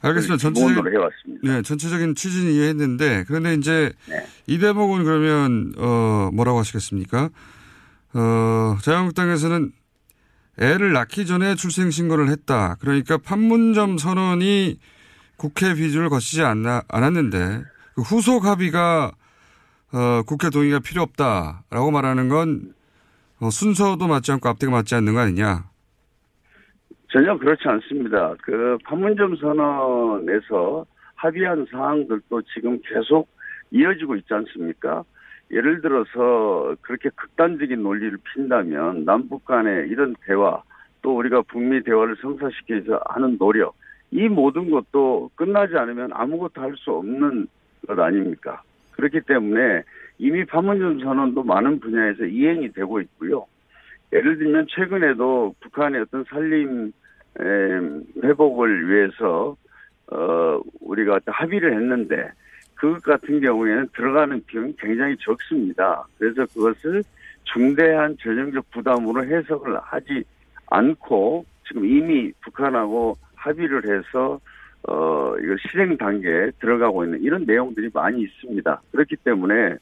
알겠습니다. 전체적인 전체적인 해왔습니다. 네, 전체적인 취지는 이해했는데 그런데 이제 네. 이 대목은 그러면 어 뭐라고 하시겠습니까? 어 자유한국당에서는 애를 낳기 전에 출생 신고를 했다. 그러니까 판문점 선언이 국회 비준을 거치지 않나, 않았는데 그 후속 합의가 어, 국회 동의가 필요 없다라고 말하는 건 어, 순서도 맞지 않고 앞뒤가 맞지 않는 거 아니냐? 전혀 그렇지 않습니다. 그 판문점 선언에서 합의한 사항들도 지금 계속 이어지고 있지 않습니까? 예를 들어서 그렇게 극단적인 논리를 핀다면 남북 간의 이런 대화 또 우리가 북미 대화를 성사시키기 위해서 하는 노력 이 모든 것도 끝나지 않으면 아무것도 할 수 없는 것 아닙니까? 그렇기 때문에 이미 판문점 선언도 많은 분야에서 이행이 되고 있고요. 예를 들면 최근에도 북한의 어떤 산림 회복을 위해서 어 우리가 합의를 했는데 그것 같은 경우에는 들어가는 비용이 굉장히 적습니다. 그래서 그것을 중대한 재정적 부담으로 해석을 하지 않고 지금 이미 북한하고 합의를 해서 어 이거 실행 단계에 들어가고 있는 이런 내용들이 많이 있습니다. 그렇기 때문에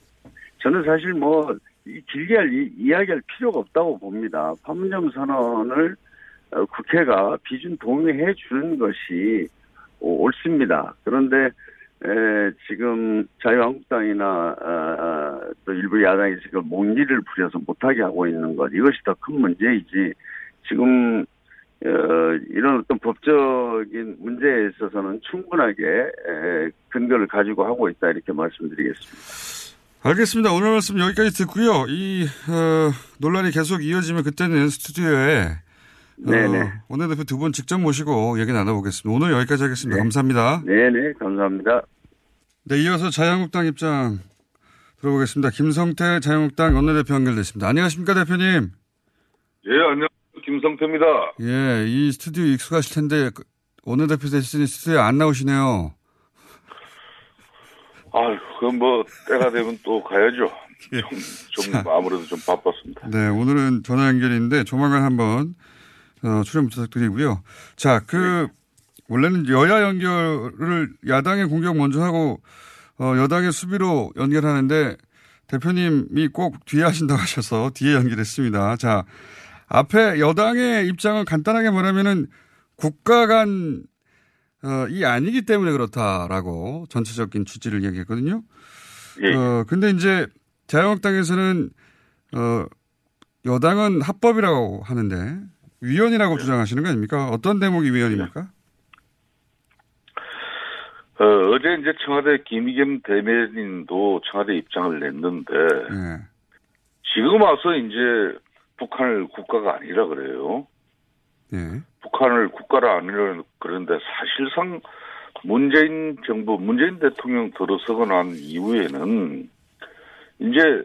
저는 사실 뭐 길게 할 이야기할 필요가 없다고 봅니다. 판문점 선언을 어, 국회가 비준 동의해 주는 것이 옳습니다. 그런데 에, 지금 자유한국당이나 아, 또 일부 야당이 지금 목리를 부려서 못하게 하고 있는 것 이것이 더 큰 문제이지 지금 어, 이런 어떤 법적인 문제에 있어서는 충분하게 에, 근거를 가지고 하고 있다 이렇게 말씀드리겠습니다. 알겠습니다. 오늘 말씀 여기까지 듣고요. 이 어, 논란이 계속 이어지면 그때는 스튜디오에 네네. 어, 원내대표 두 분 직접 모시고 얘기 나눠보겠습니다. 오늘 여기까지 하겠습니다. 감사합니다. 네네, 감사합니다. 네, 이어서 자유한국당 입장 들어보겠습니다. 김성태 자유한국당 원내대표 연결됐습니다. 안녕하십니까, 대표님? 예, 안녕하세요. 김성태입니다. 예, 이 스튜디오 익숙하실 텐데 그 원내대표 대신 스튜디오에 안 나오시네요. 아유, 그건 뭐 때가 되면 또 가야죠. 예. 좀, 좀 아무래도 좀 바빴습니다. 네, 오늘은 전화 연결인데 조만간 한번 어, 출연 부탁드리고요. 자, 그 원래는 여야 연결을 야당의 공격 먼저 하고 어, 여당의 수비로 연결하는데 대표님이 꼭 뒤에 하신다고 하셔서 뒤에 연결했습니다. 자, 앞에 여당의 입장은 간단하게 말하면은 국가 간, 어, 이 아니기 때문에 그렇다라고 전체적인 취지를 얘기했거든요. 예. 어, 근데 이제 자유한국당에서는, 어, 여당은 합법이라고 하는데 위헌이라고 주장하시는 거 아닙니까? 어떤 대목이 위헌입니까? 어, 어제 이제 청와대 김의겸 대변인도 청와대 입장을 냈는데 네. 지금 와서 이제 북한을 국가가 아니라 그래요. 예. 북한을 국가라 아니라 그러는데 사실상 문재인 정부, 문재인 대통령 들어서고 난 이후에는 이제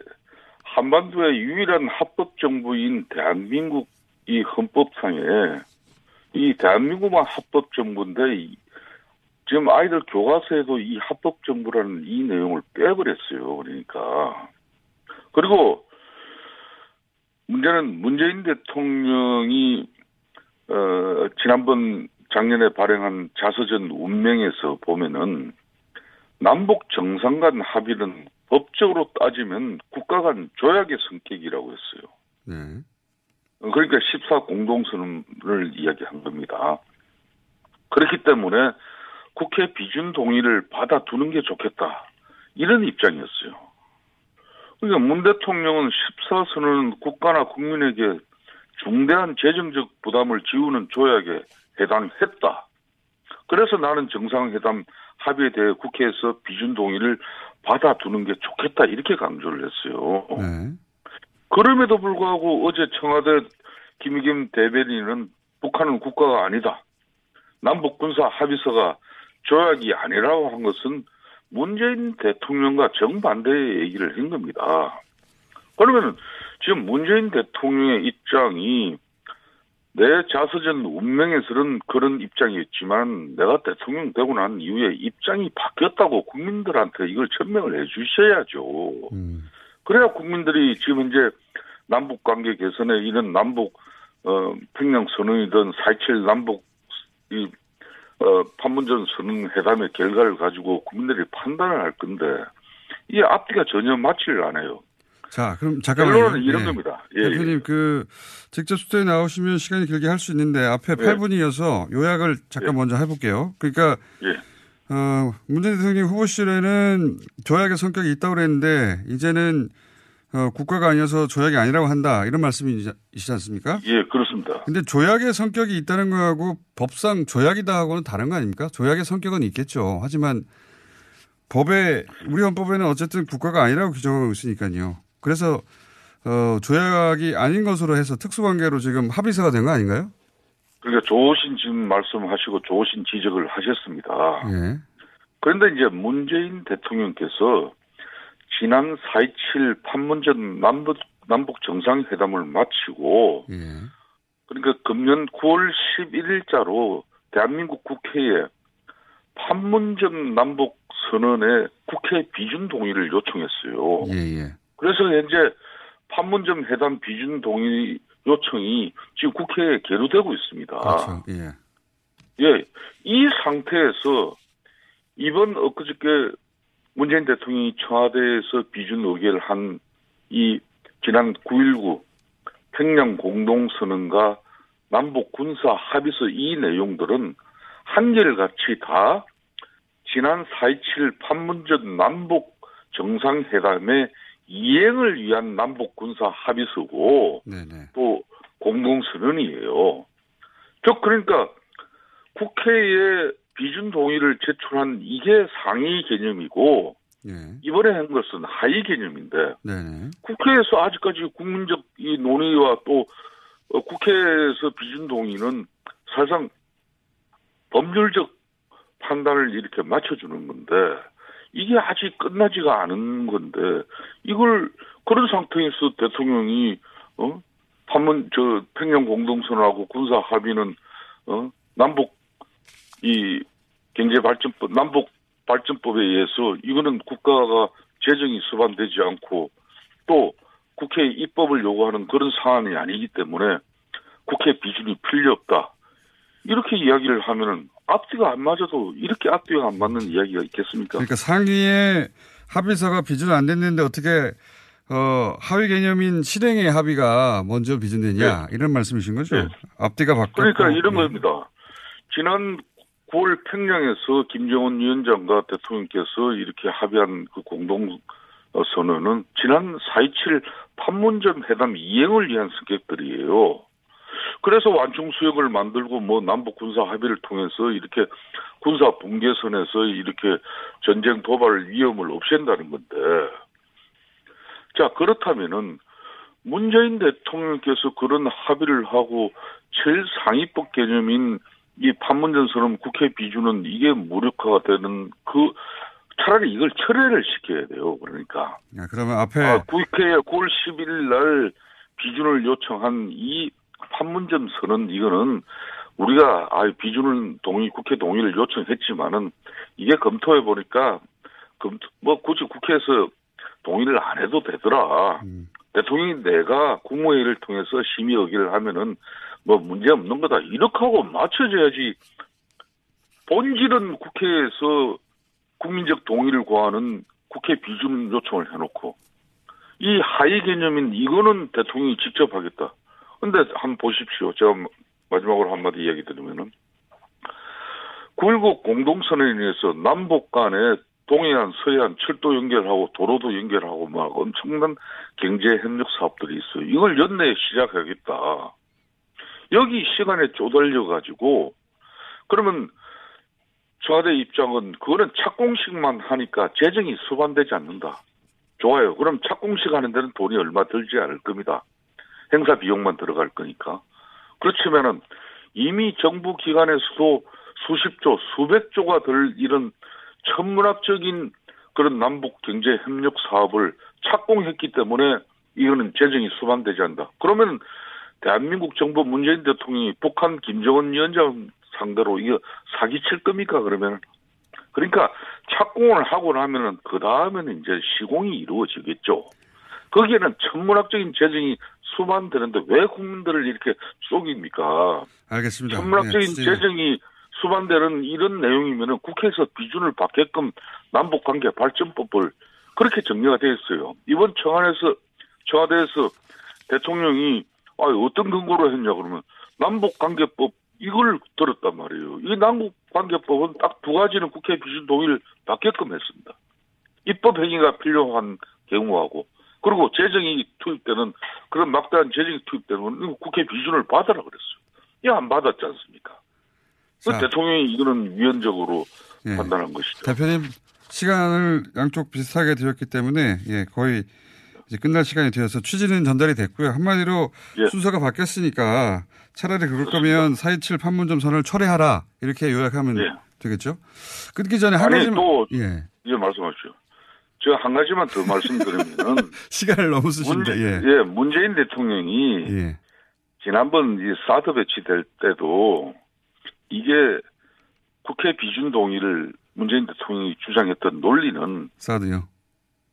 한반도의 유일한 합법 정부인 대한민국 이 헌법상에 이 대한민국만 합법 정부인데 이- 지금 아이들 교과서에도 이 합법 정부라는 이 내용을 빼버렸어요. 그러니까 그리고 문제는 문재인 대통령이 어 지난번 작년에 발행한 자서전 운명에서 보면은 남북 정상 간 합의는 법적으로 따지면 국가 간 조약의 성격이라고 했어요. 네. 그러니까 14 공동선언을 이야기한 겁니다. 그렇기 때문에 국회 비준 동의를 받아두는 게 좋겠다. 이런 입장이었어요. 그러니까 문 대통령은 14선언은 국가나 국민에게 중대한 재정적 부담을 지우는 조약에 해당했다. 그래서 나는 정상회담 합의에 대해 국회에서 비준 동의를 받아두는 게 좋겠다. 이렇게 강조를 했어요. 네. 그럼에도 불구하고 어제 청와대 김의겸 대변인은 북한은 국가가 아니다. 남북 군사 합의서가 조약이 아니라고 한 것은 문재인 대통령과 정반대의 얘기를 한 겁니다. 그러면 지금 문재인 대통령의 입장이 내 자서전 운명에서는 그런 입장이었지만 내가 대통령 되고 난 이후에 입장이 바뀌었다고 국민들한테 이걸 전명을 해 주셔야죠. 그래야 국민들이 지금 현재 남북 관계 개선에 이런 남북 어 평양 선언이든 4.27 남북 이 어, 판문점 선언 회담의 결과를 가지고 국민들이 판단을 할 건데 이 앞뒤가 전혀 맞지를 않아요. 자, 그럼 잠깐만요. 결론은 이런 예. 겁니다. 예, 예. 대표님, 그, 직접 수도에 나오시면 시간이 길게 할 수 있는데, 앞에 예. 8분이어서 요약을 잠깐 먼저 해볼게요. 그러니까, 예. 어, 문재인 대통령 후보실에는 조약의 성격이 있다고 그랬는데, 이제는, 어, 국가가 아니어서 조약이 아니라고 한다. 이런 말씀이시지 않습니까? 예, 그렇습니다. 근데 조약의 성격이 있다는 거하고 법상 조약이다 하고는 다른 거 아닙니까? 조약의 성격은 있겠죠. 하지만 법에, 우리 헌법에는 어쨌든 국가가 아니라고 규정하고 있으니까요. 그래서, 어, 조약이 아닌 것으로 해서 특수관계로 지금 합의서가 된 거 아닌가요? 그러니까 좋으신 지금 말씀하시고 좋으신 지적을 하셨습니다. 예. 그런데 이제 문재인 대통령께서 지난 4.27 판문점 남북, 남북 정상회담을 마치고 예. 그러니까 금년 9월 11일자로 대한민국 국회에 판문점 남북 선언에 국회 비준 동의를 요청했어요. 예, 예. 그래서 현재 판문점 회담 비준 동의 요청이 지금 국회에 계류되고 있습니다. 그렇죠. 예. 예, 이 상태에서 이번 엊그저께 문재인 대통령이 청와대에서 비준 의결을 한이 지난 9.19 평양 공동선언과 남북 군사 합의서 이 내용들은 한결같이 다 지난 4.27 판문점 남북 정상회담의 이행을 위한 남북 군사 합의서고 네네. 또 공동선언이에요. 즉 그러니까 국회에 비준 동의를 제출한 이게 상위 개념이고 예. 이번에 한 것은 하위 개념인데 네네. 국회에서 아직까지 국민적 이 논의와 또 어, 국회에서 비준 동의는 사실상 법률적 판단을 이렇게 맞춰주는 건데 이게 아직 끝나지가 않은 건데 이걸 그런 상태에서 대통령이 어 판문 저 평양 공동선언하고 군사 합의는 어 남북 이 경제 발전법 남북 발전법에 의해서 이거는 국가가 재정이 수반되지 않고 또 국회 입법을 요구하는 그런 사안이 아니기 때문에 국회 비준이 필요 없다. 이렇게 이야기를 하면은 앞뒤가 안 맞아도 이렇게 앞뒤가 안 맞는 이야기가 있겠습니까? 그러니까 상위의 합의서가 비준 안 됐는데 어떻게 어, 하위 개념인 실행의 합의가 먼저 비준되냐 이런 말씀이신 거죠? 앞뒤가 바뀌었고 네. 그러니까 이런 예. 겁니다. 지난 9월 평양에서 김정은 위원장과 대통령께서 이렇게 합의한 그 공동 어, 선언은 지난 4.27 판문점 회담 이행을 위한 성격들이에요. 그래서 완충 수역을 만들고 뭐 남북 군사 합의를 통해서 이렇게 군사 분계선에서 이렇게 전쟁 도발 위험을 없앤다는 건데 자 그렇다면은 문재인 대통령께서 그런 합의를 하고 제일 상위법 개념인 이 판문점 선언 국회 비준은 이게 무력화가 되는 그 차라리 이걸 철회를 시켜야 돼요. 그러니까 야, 그러면 앞에 아, 국회에 9월 11일 날 비준을 요청한 이 판문점 선언 이거는 우리가 아 비준을 동의 국회 동의를 요청했지만은 이게 검토해 보니까 검토 뭐 굳이 국회에서 동의를 안 해도 되더라. 대통령이 내가 국무회의를 통해서 심의 의결을 하면은 뭐 문제 없는 거다. 이렇게 하고 맞춰줘야지. 본질은 국회에서 국민적 동의를 구하는 국회 비준 요청을 해놓고 이 하위 개념인 이거는 대통령이 직접 하겠다. 근데 한번 보십시오. 제가 마지막으로 한마디 이야기 드리면은 9.19 공동선언에 의해서 남북 간에 동해안, 서해안 철도 연결하고 도로도 연결하고 막 엄청난 경제 협력 사업들이 있어요. 이걸 연내에 시작하겠다. 여기 시간에 쪼달려 가지고 그러면 청와대 입장은 그거는 착공식만 하니까 재정이 수반되지 않는다. 좋아요. 그럼 착공식 하는 데는 돈이 얼마 들지 않을 겁니다. 행사 비용만 들어갈 거니까. 그렇지만은 이미 정부 기관에서도 수십조, 수백조가 들 이런 천문학적인 그런 남북 경제 협력 사업을 착공했기 때문에 이거는 재정이 수반되지 않는다. 그러면 대한민국 정부 문재인 대통령이 북한 김정은 위원장 상대로 이거 사기칠 겁니까 그러면 그러니까 착공을 하고 나면은 그 다음에는 이제 시공이 이루어지겠죠. 거기에는 천문학적인 재정이 수반되는데 왜 국민들을 이렇게 속입니까? 알겠습니다. 천문학적인 네, 재정이 수반되는 이런 내용이면은 국회에서 비준을 받게끔 남북관계 발전법을 그렇게 정리가 되어 있어요. 이번 청와대에서 청와대에서 대통령이 아 어떤 근거로 했냐 그러면 남북 관계법 이걸 들었단 말이에요. 이 남북 관계법은 딱 두 가지는 국회 비준 동의를 받게끔 했습니다. 입법 행위가 필요한 경우하고 그리고 재정이 투입되는 그런 막대한 재정이 투입되는 국회 비준을 받아라 그랬어요. 이거 안 받았지 않습니까? 그 자. 대통령이 이거는 위헌적으로 예. 판단한 것이죠. 대표님 시간을 양쪽 비슷하게 드렸기 때문에 예, 거의 이제 끝날 시간이 되어서 취지는 전달이 됐고요. 한마디로 예. 순서가 바뀌었으니까 차라리 그럴 거면 427 판문점 선을 철회하라 이렇게 요약하면 되겠죠. 끊기 전에 한 예. 아니, 가지만 또- 예. 예, 말씀하십시오. 제가 한 가지만 더 말씀드리면은 시간을 너무 쓰신데 문재, 예. 예, 문재인 대통령이 예. 지난번 이 사드 배치될 때도 이게 국회 비준 동의를 문재인 대통령이 주장했던 논리는 사드요.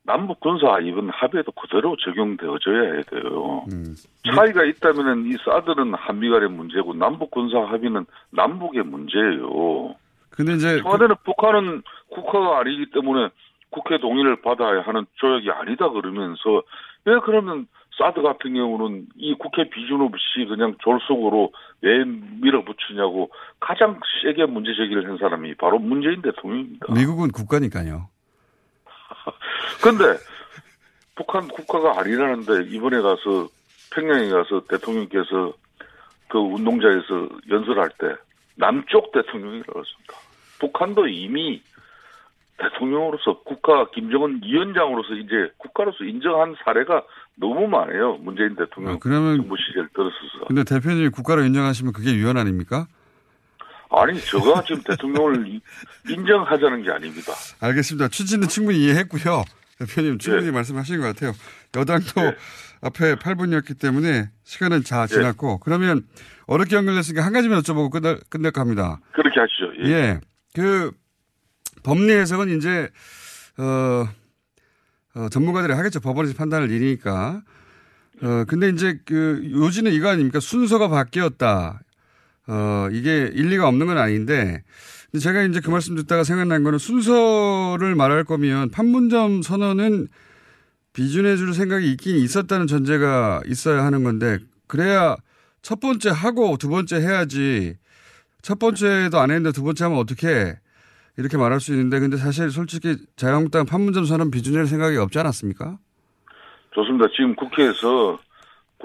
남북 군사 이번 합의에도 그대로 적용되어져야 돼요. 음. 차이가 있다면은 이 사드는 한미 간의 문제고 남북 군사 합의는 남북의 문제예요. 근데 이제 청와대는 북한은 국가가 아니기 때문에 국회 동의를 받아야 하는 조약이 아니다 그러면서 왜 그러면 사드 같은 경우는 이 국회 비준 없이 그냥 졸속으로 왜 밀어붙이냐고 가장 세게 문제 제기를 한 사람이 바로 문재인 대통령입니다. 미국은 국가니까요. 근데 북한 국가가 아니라는데 이번에 가서 평양에 가서 대통령께서 그 운동장에서 연설할 때 남쪽 대통령이라고 했습니다. 북한도 이미 대통령으로서 국가 김정은 위원장으로서 이제 국가로서 인정한 사례가 너무 많아요. 문재인 대통령 아, 그러면 정부 시절 들어서서. 근데 대표님이 국가로 인정하시면 그게 위헌 아닙니까? 아니 저가 지금 대통령을 이- 인정하자는 게 아닙니다. 알겠습니다. 취지는 충분히 이해했고요. 대표님 충분히 말씀하신 것 같아요. 여당도 앞에 8분이었기 때문에 시간은 다 지났고 그러면 어렵게 연결됐으니까 한 가지만 여쭤보고 끝날, 끝낼까 합니다. 그렇게 하시죠. 예. 예. 그 법리 해석은 이제 어, 어, 전문가들이 하겠죠. 법원에서 판단할 일이니까. 어, 근데 이제 그 요지는 이거 아닙니까? 순서가 바뀌었다. 어, 이게 일리가 없는 건 아닌데 근데 제가 이제 그 말씀 듣다가 생각난 거는 순서를 말할 거면 판문점 선언은 비준해 줄 생각이 있긴 있었다는 전제가 있어야 하는 건데 그래야 첫 번째 하고 두 번째 해야지 첫 번째도 안 했는데 두 번째 하면 어떻게 이렇게 말할 수 있는데 근데 사실 솔직히 자유한국당 판문점 선언 비준할 생각이 없지 않았습니까? 좋습니다. 지금 국회에서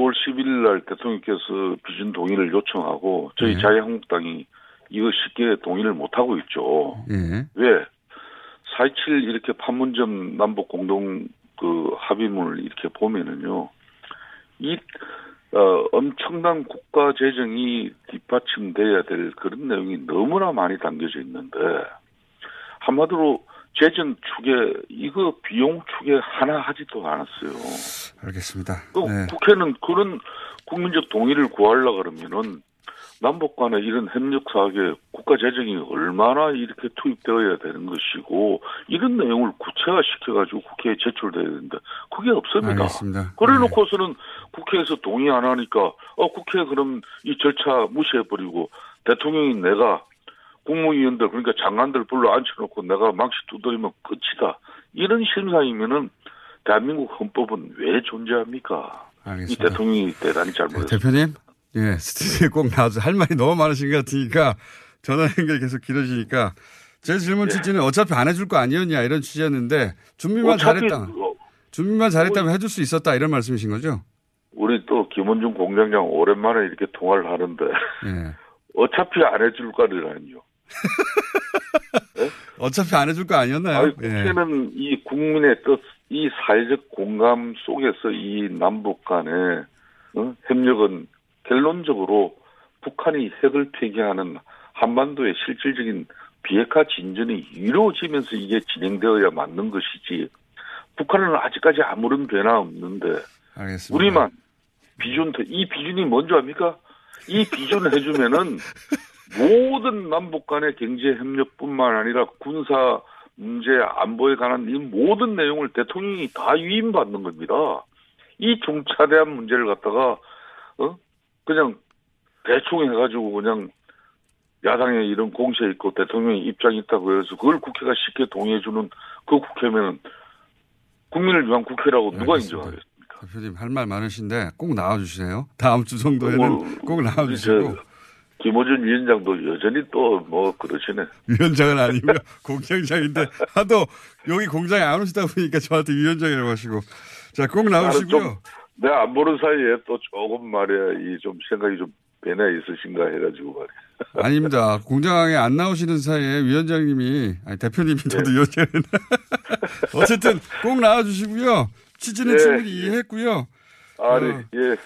9월 11일 날 대통령께서 비준 동의를 요청하고 저희 네. 자유한국당이 이거 쉽게 동의를 못 하고 있죠. 예. 왜? 4.27 이렇게 판문점 남북 공동 그 합의문을 이렇게 보면은요. 이, 어, 엄청난 국가 재정이 뒷받침돼야 될 그런 내용이 너무나 많이 담겨져 있는데, 한마디로 재정 축에, 이거 비용 축에 하나 하지도 않았어요. 알겠습니다. 또 네. 국회는 그런 국민적 동의를 구하려 그러면은 남북 간의 이런 협력 사업에 국가 재정이 얼마나 이렇게 투입되어야 되는 것이고 이런 내용을 구체화 시켜가지고 국회에 제출돼야 되는데 그게 없습니다. 알겠습니다. 그래 놓고서는 국회에서 동의 안 하니까 어 국회 그럼 이 절차 무시해버리고 대통령이 내가 국무위원들 그러니까 장관들 불러 앉혀놓고 내가 망치 두드리면 끝이다. 이런 심사이면은 대한민국 헌법은 왜 존재합니까? 알겠습니다. 이 대통령이 대단히 잘못했습니다. 대표님, 예, 스튜디오에 꼭 나와서 할 말이 너무 많으신 것 같으니까 전화 연결 계속 길어지니까 제 질문 취지는 어차피 안 해줄 거 아니었냐 이런 취지였는데 준비만 어차피 잘했다. 어, 준비만 잘했다면 해줄 수 있었다 이런 말씀이신 거죠? 우리 또 김원중 공장장 오랜만에 이렇게 통화를 하는데 예. 어차피 안 해줄 거라니요. 어차피 안 해줄 거 아니었나요? 아니, 예. 국회는 이 국민의 뜻, 이 사회적 공감 속에서 이 남북 간의 어? 협력은 결론적으로 북한이 핵을 폐기하는 한반도의 실질적인 비핵화 진전이 이루어지면서 이게 진행되어야 맞는 것이지 북한은 아직까지 아무런 변화 없는데 알겠습니다. 우리만 비준 이 비준이 뭔지 압니까? 이 비준을 해주면은 모든 남북 간의 경제 협력뿐만 아니라 군사 문제 안보에 관한 이 모든 내용을 대통령이 다 위임받는 겁니다. 이 중차대한 문제를 갖다가 어 그냥 대충 해가지고 그냥 야당에 이런 공세 있고 대통령의 입장이 있다고 해서 그걸 국회가 쉽게 동의해주는 그 국회면 국민을 위한 국회라고 누가 인정하겠어요? 대표님 할 말 많으신데 꼭 나와주세요. 다음 주 정도에는 뭐, 꼭 나와주시고 김호준 위원장도 여전히 또 뭐 그러시네. 위원장은 아니고요 공장장인데 하도 여기 공장에 안 오시다 보니까 저한테 위원장이라고 하시고 자 꼭 나오시고요. 내가 안 보는 사이에 또 조금 말이야 이 좀 생각이 좀 변해 있으신가 해가지고 말이야. 아닙니다. 공장에 안 나오시는 사이에 위원장님이 아니 대표님이 네. 저도 위원장 어쨌든 꼭 나와주시고요. 취지는 예, 충분히 예. 이해했고요. 아니 어, 예.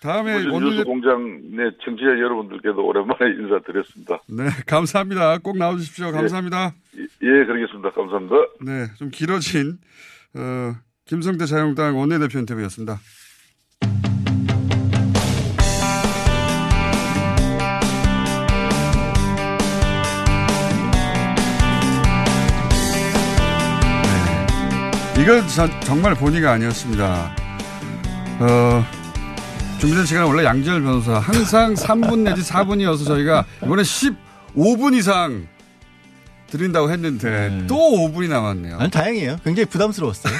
다음에 오늘 공장 내 청취자 여러분들께도 오랜만에 인사드렸습니다. 네 감사합니다. 꼭 나와주십시오. 감사합니다. 예, 예, 그러겠습니다. 감사합니다. 네, 좀 길어진 어, 김성태 자유한국당 원내대표 인터뷰였습니다. 네. 이건 전- 정말 본의가 아니었습니다. 어, 준비된 시간은 원래 양지열 변호사 항상 3분 내지 4분이어서 저희가 이번에 15분 이상 드린다고 했는데 또 5분이 남았네요. 아니, 다행이에요. 굉장히 부담스러웠어요.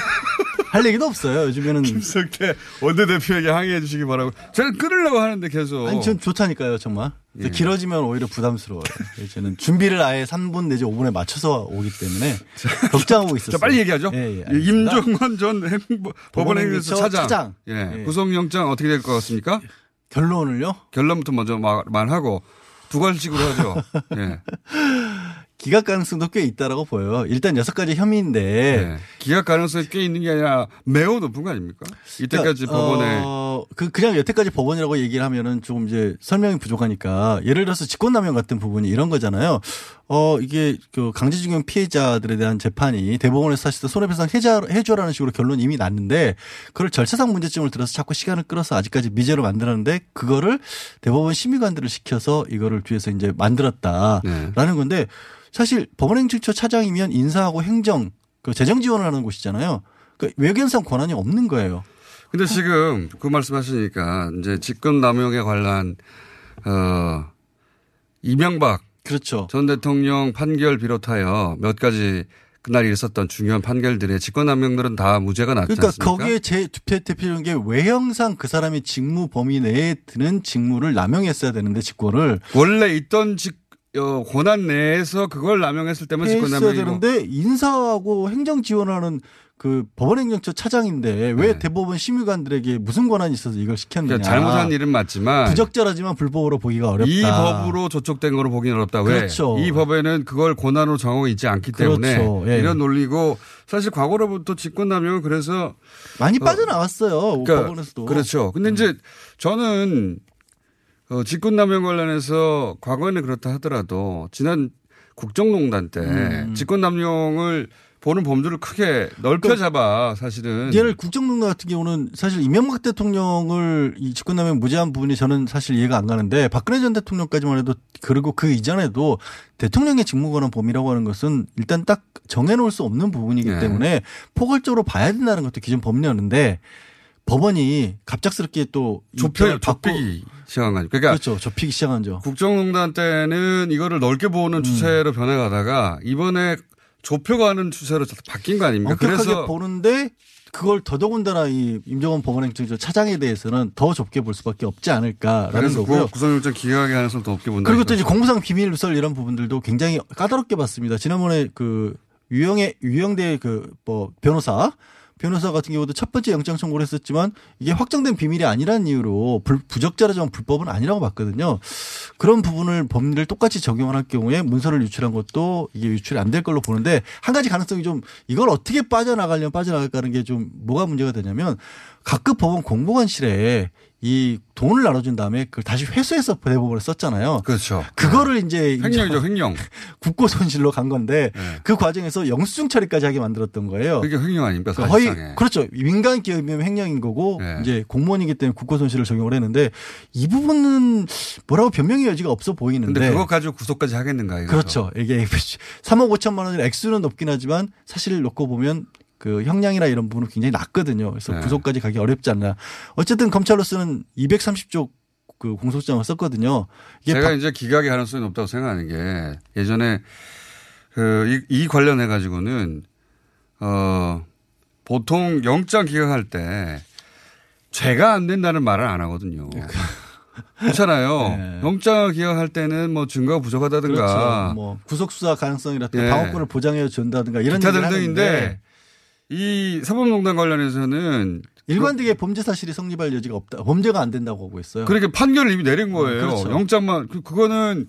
할 얘기도 없어요. 요즘에는. 김성태 원내대표에게 항의해 주시기 바라고. 제가 끊으려고 하는데 계속. 아니, 전 좋다니까요, 정말. 예. 길어지면 오히려 부담스러워요. 저는 준비를 아예 3분 내지 5분에 맞춰서 오기 때문에 걱정하고 있었어요. 자, 빨리 얘기하죠. 예, 예. 임종원 전 행보, 법원행정처 차장. 차장. 예. 예. 구속영장 어떻게 될 것 같습니까? 결론을요? 결론부터 먼저 말, 말하고 두 가지씩으로 하죠. 예. 기각 가능성도 꽤 있다라고 보여요. 일단 여섯 가지 혐의인데. 네. 기각 가능성이 꽤 있는 게 아니라 매우 높은 거 아닙니까? 이때까지 그러니까, 법원에. 어, 그 그냥 여태까지 법원이라고 얘기를 하면은 조금 이제 설명이 부족하니까 예를 들어서 직권남용 같은 부분이 이런 거잖아요. 어 이게 그 강제징용 피해자들에 대한 재판이 대법원에서 사실 손해배상 해자 해줘라는 식으로 결론이 이미 났는데 그걸 절차상 문제점을 들어서 자꾸 시간을 끌어서 아직까지 미제로 만들었는데 그거를 대법원 심의관들을 시켜서 이거를 뒤에서 이제 만들었다라는 네. 건데 사실 법원행정처 차장이면 인사하고 행정 그 재정 지원을 하는 곳이잖아요. 그 외견상 권한이 없는 거예요. 근데 지금 그 말씀하시니까 이제 직권 남용에 관한 어 이명박 그렇죠. 전 대통령 판결 비롯하여 몇 가지 그날 있었던 중요한 판결들의 직권 남용들은 다 무죄가 났지 그러니까 않습니까? 거기에 제 대표적인 게 외형상 그 사람이 직무 범위 내에 드는 직무를 남용했어야 되는데 직권을 원래 있던 직 어, 권한 내에서 그걸 남용했을 때만 직권 했어야 남용이고 되는데 인사하고 행정 지원하는 그 법원행정처 차장인데 왜 대법원 심의관들에게 무슨 권한이 있어서 이걸 시켰느냐? 네. 그러니까 잘못한 일은 맞지만 부적절하지만 불법으로 보기가 어렵다. 이 법으로 조촉된 거로 보기는 어렵다. 왜? 그렇죠. 이 법에는 그걸 권한으로 정하고 있지 않기 때문에 그렇죠. 예. 이런 논리고 사실 과거로부터 직권남용은 그래서 많이 어, 빠져나왔어요. 그러니까 법원에서도. 그렇죠. 근데 이제 저는 어, 직권남용 관련해서 과거에는 그렇다 하더라도 지난 국정농단 때 음. 직권남용을 보는 범주를 크게 넓혀 잡아 사실은. 얘를 국정농단 같은 경우는 사실 이명박 대통령을 이 직권남용 무죄한 부분이 저는 사실 이해가 안 가는데 박근혜 전 대통령까지만 해도 그리고 그 이전에도 대통령의 직무관한 범위라고 하는 것은 일단 딱 정해놓을 수 없는 부분이기 네. 때문에 포괄적으로 봐야 된다는 것도 기존 법리였는데 법원이 갑작스럽게 또 좁혀 좁히기 시작한 거죠. 그러니까 그렇죠. 좁히기 시작한 죠. 국정농단 때는 이거를 넓게 음. 보는 추세로 변해가다가 이번에 좁혀가는 추세로 바뀐 거 아닙니까? 엄격하게 그래서 보는데 그걸 더더군다나 이 임종원 법원행정처 차장에 대해서는 더 좁게 볼 수밖에 없지 않을까라는 거고요. 구- 구속영장 기각의 가능성 더 높게 본다. 그리고 또 이제. 공무상 비밀 누설 이런 부분들도 굉장히 까다롭게 봤습니다. 지난번에 그 유영의 유영대 그뭐 변호사 변호사 같은 경우도 첫 번째 영장 청구를 했었지만 이게 확정된 비밀이 아니라는 이유로 불, 부적절하지만 불법은 아니라고 봤거든요. 그런 부분을 법리를 똑같이 적용을 할 경우에 문서를 유출한 것도 이게 유출이 안 될 걸로 보는데 한 가지 가능성이 좀 이걸 어떻게 빠져나가려면 빠져나갈까는 게 좀 뭐가 문제가 되냐면 각급 법원 공보관실에 이 돈을 나눠준 다음에 그걸 다시 회수해서 대법원에 썼잖아요. 그렇죠. 그거를 이제 횡령이죠, 횡령. 국고 손실로 간 건데 그 과정에서 영수증 처리까지 하게 만들었던 거예요. 그게 횡령 아닙니까? 거의 사실상에. 그렇죠. 민간 기업이면 횡령인 거고 이제 공무원이기 때문에 국고 손실을 적용을 했는데 이 부분은 뭐라고 변명의 여지가 없어 보이는데 근데 그것 가지고 구속까지 하겠는가 이거. 그렇죠. 이게 3억 5천만 원의 액수는 높긴 하지만 사실 놓고 보면 그 형량이나 이런 부분은 굉장히 낮거든요. 그래서 네. 구속까지 가기 어렵지 않나. 어쨌든 검찰로서는 230조 그 공소장을 썼거든요. 제가 박- 이제 기각의 가능성이 높다고 생각하는 게 예전에 그 이 관련해 가지고는 어 보통 영장 기각할 때 죄가 안 된다는 말을 안 하거든요. 그렇잖아요. 영장을 기각할 때는 뭐 증거가 부족하다든가 그렇죠. 뭐 구속 수사 가능성이라든가 예. 방어권을 보장해 준다든가 이런 기타 얘기를 등등인데 이 사법농단 관련해서는 일관되게 범죄 사실이 성립할 여지가 없다. 범죄가 안 된다고 하고 있어요. 그렇게 판결을 이미 내린 거예요. 그렇죠. 영장만 그- 그거는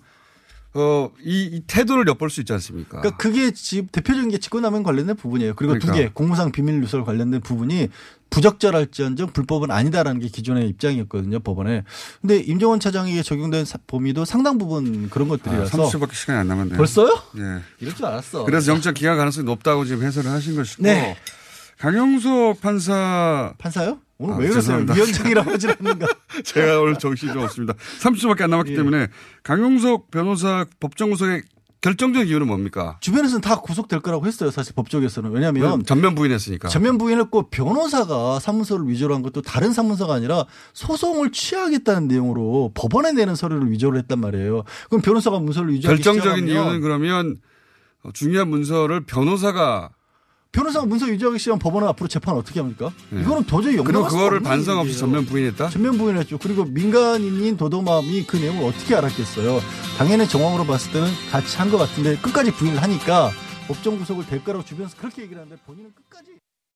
어 이 이 태도를 엿볼 수 있지 않습니까? 그러니까 그게 지금 대표적인 게 직권남용 관련된 부분이에요. 그리고 두 그러니까. 개 공무상 비밀 누설 관련된 부분이 부적절할지언정 불법은 아니다라는 게 기존의 입장이었거든요 법원에. 근데 임종원 차장에게 적용된 사- 범위도 상당 부분 그런 아, 것들이라서 30초밖에 시간이 안 남았네요. 벌써요? 예. 이럴 줄 알았어. 그래서 영장 기각 가능성이 높다고 지금 해설을 하신 것이고 네. 강용석 판사 판사요? 오늘 아, 왜 그러세요? 위원장이라고 하지 않는가? 제가 오늘 정신이 좀 없습니다. 30초밖에 안 예. 남았기 때문에 강용석 변호사 법정 구속의 결정적 이유는 뭡니까? 주변에서는 다 구속될 거라고 했어요. 사실 법조계에서는 왜냐하면 전면 부인했으니까. 전면 부인했고 변호사가 사문서를 위조를 한 것도 다른 사문서가 아니라 소송을 취하겠다는 내용으로 법원에 내는 서류를 위조를 했단 말이에요. 그럼 변호사가 문서를 위조하기 결정적인 시작하면 이유는 그러면 어, 중요한 문서를 변호사가 변호사가 문서 위조하기 시작하면 법원은 앞으로 재판 어떻게 합니까? 네. 이거는 도저히 용납할 수 그거를 반성 없이. 전면 부인했다? 전면 부인했죠. 그리고 민간인인 도도맘이 그 내용을 어떻게 알았겠어요. 당연히 정황으로 봤을 때는 같이 한 것 같은데 끝까지 부인을 하니까 법정 구속을 될 거라고 주변에서 그렇게 얘기를 하는데 본인은 끝까지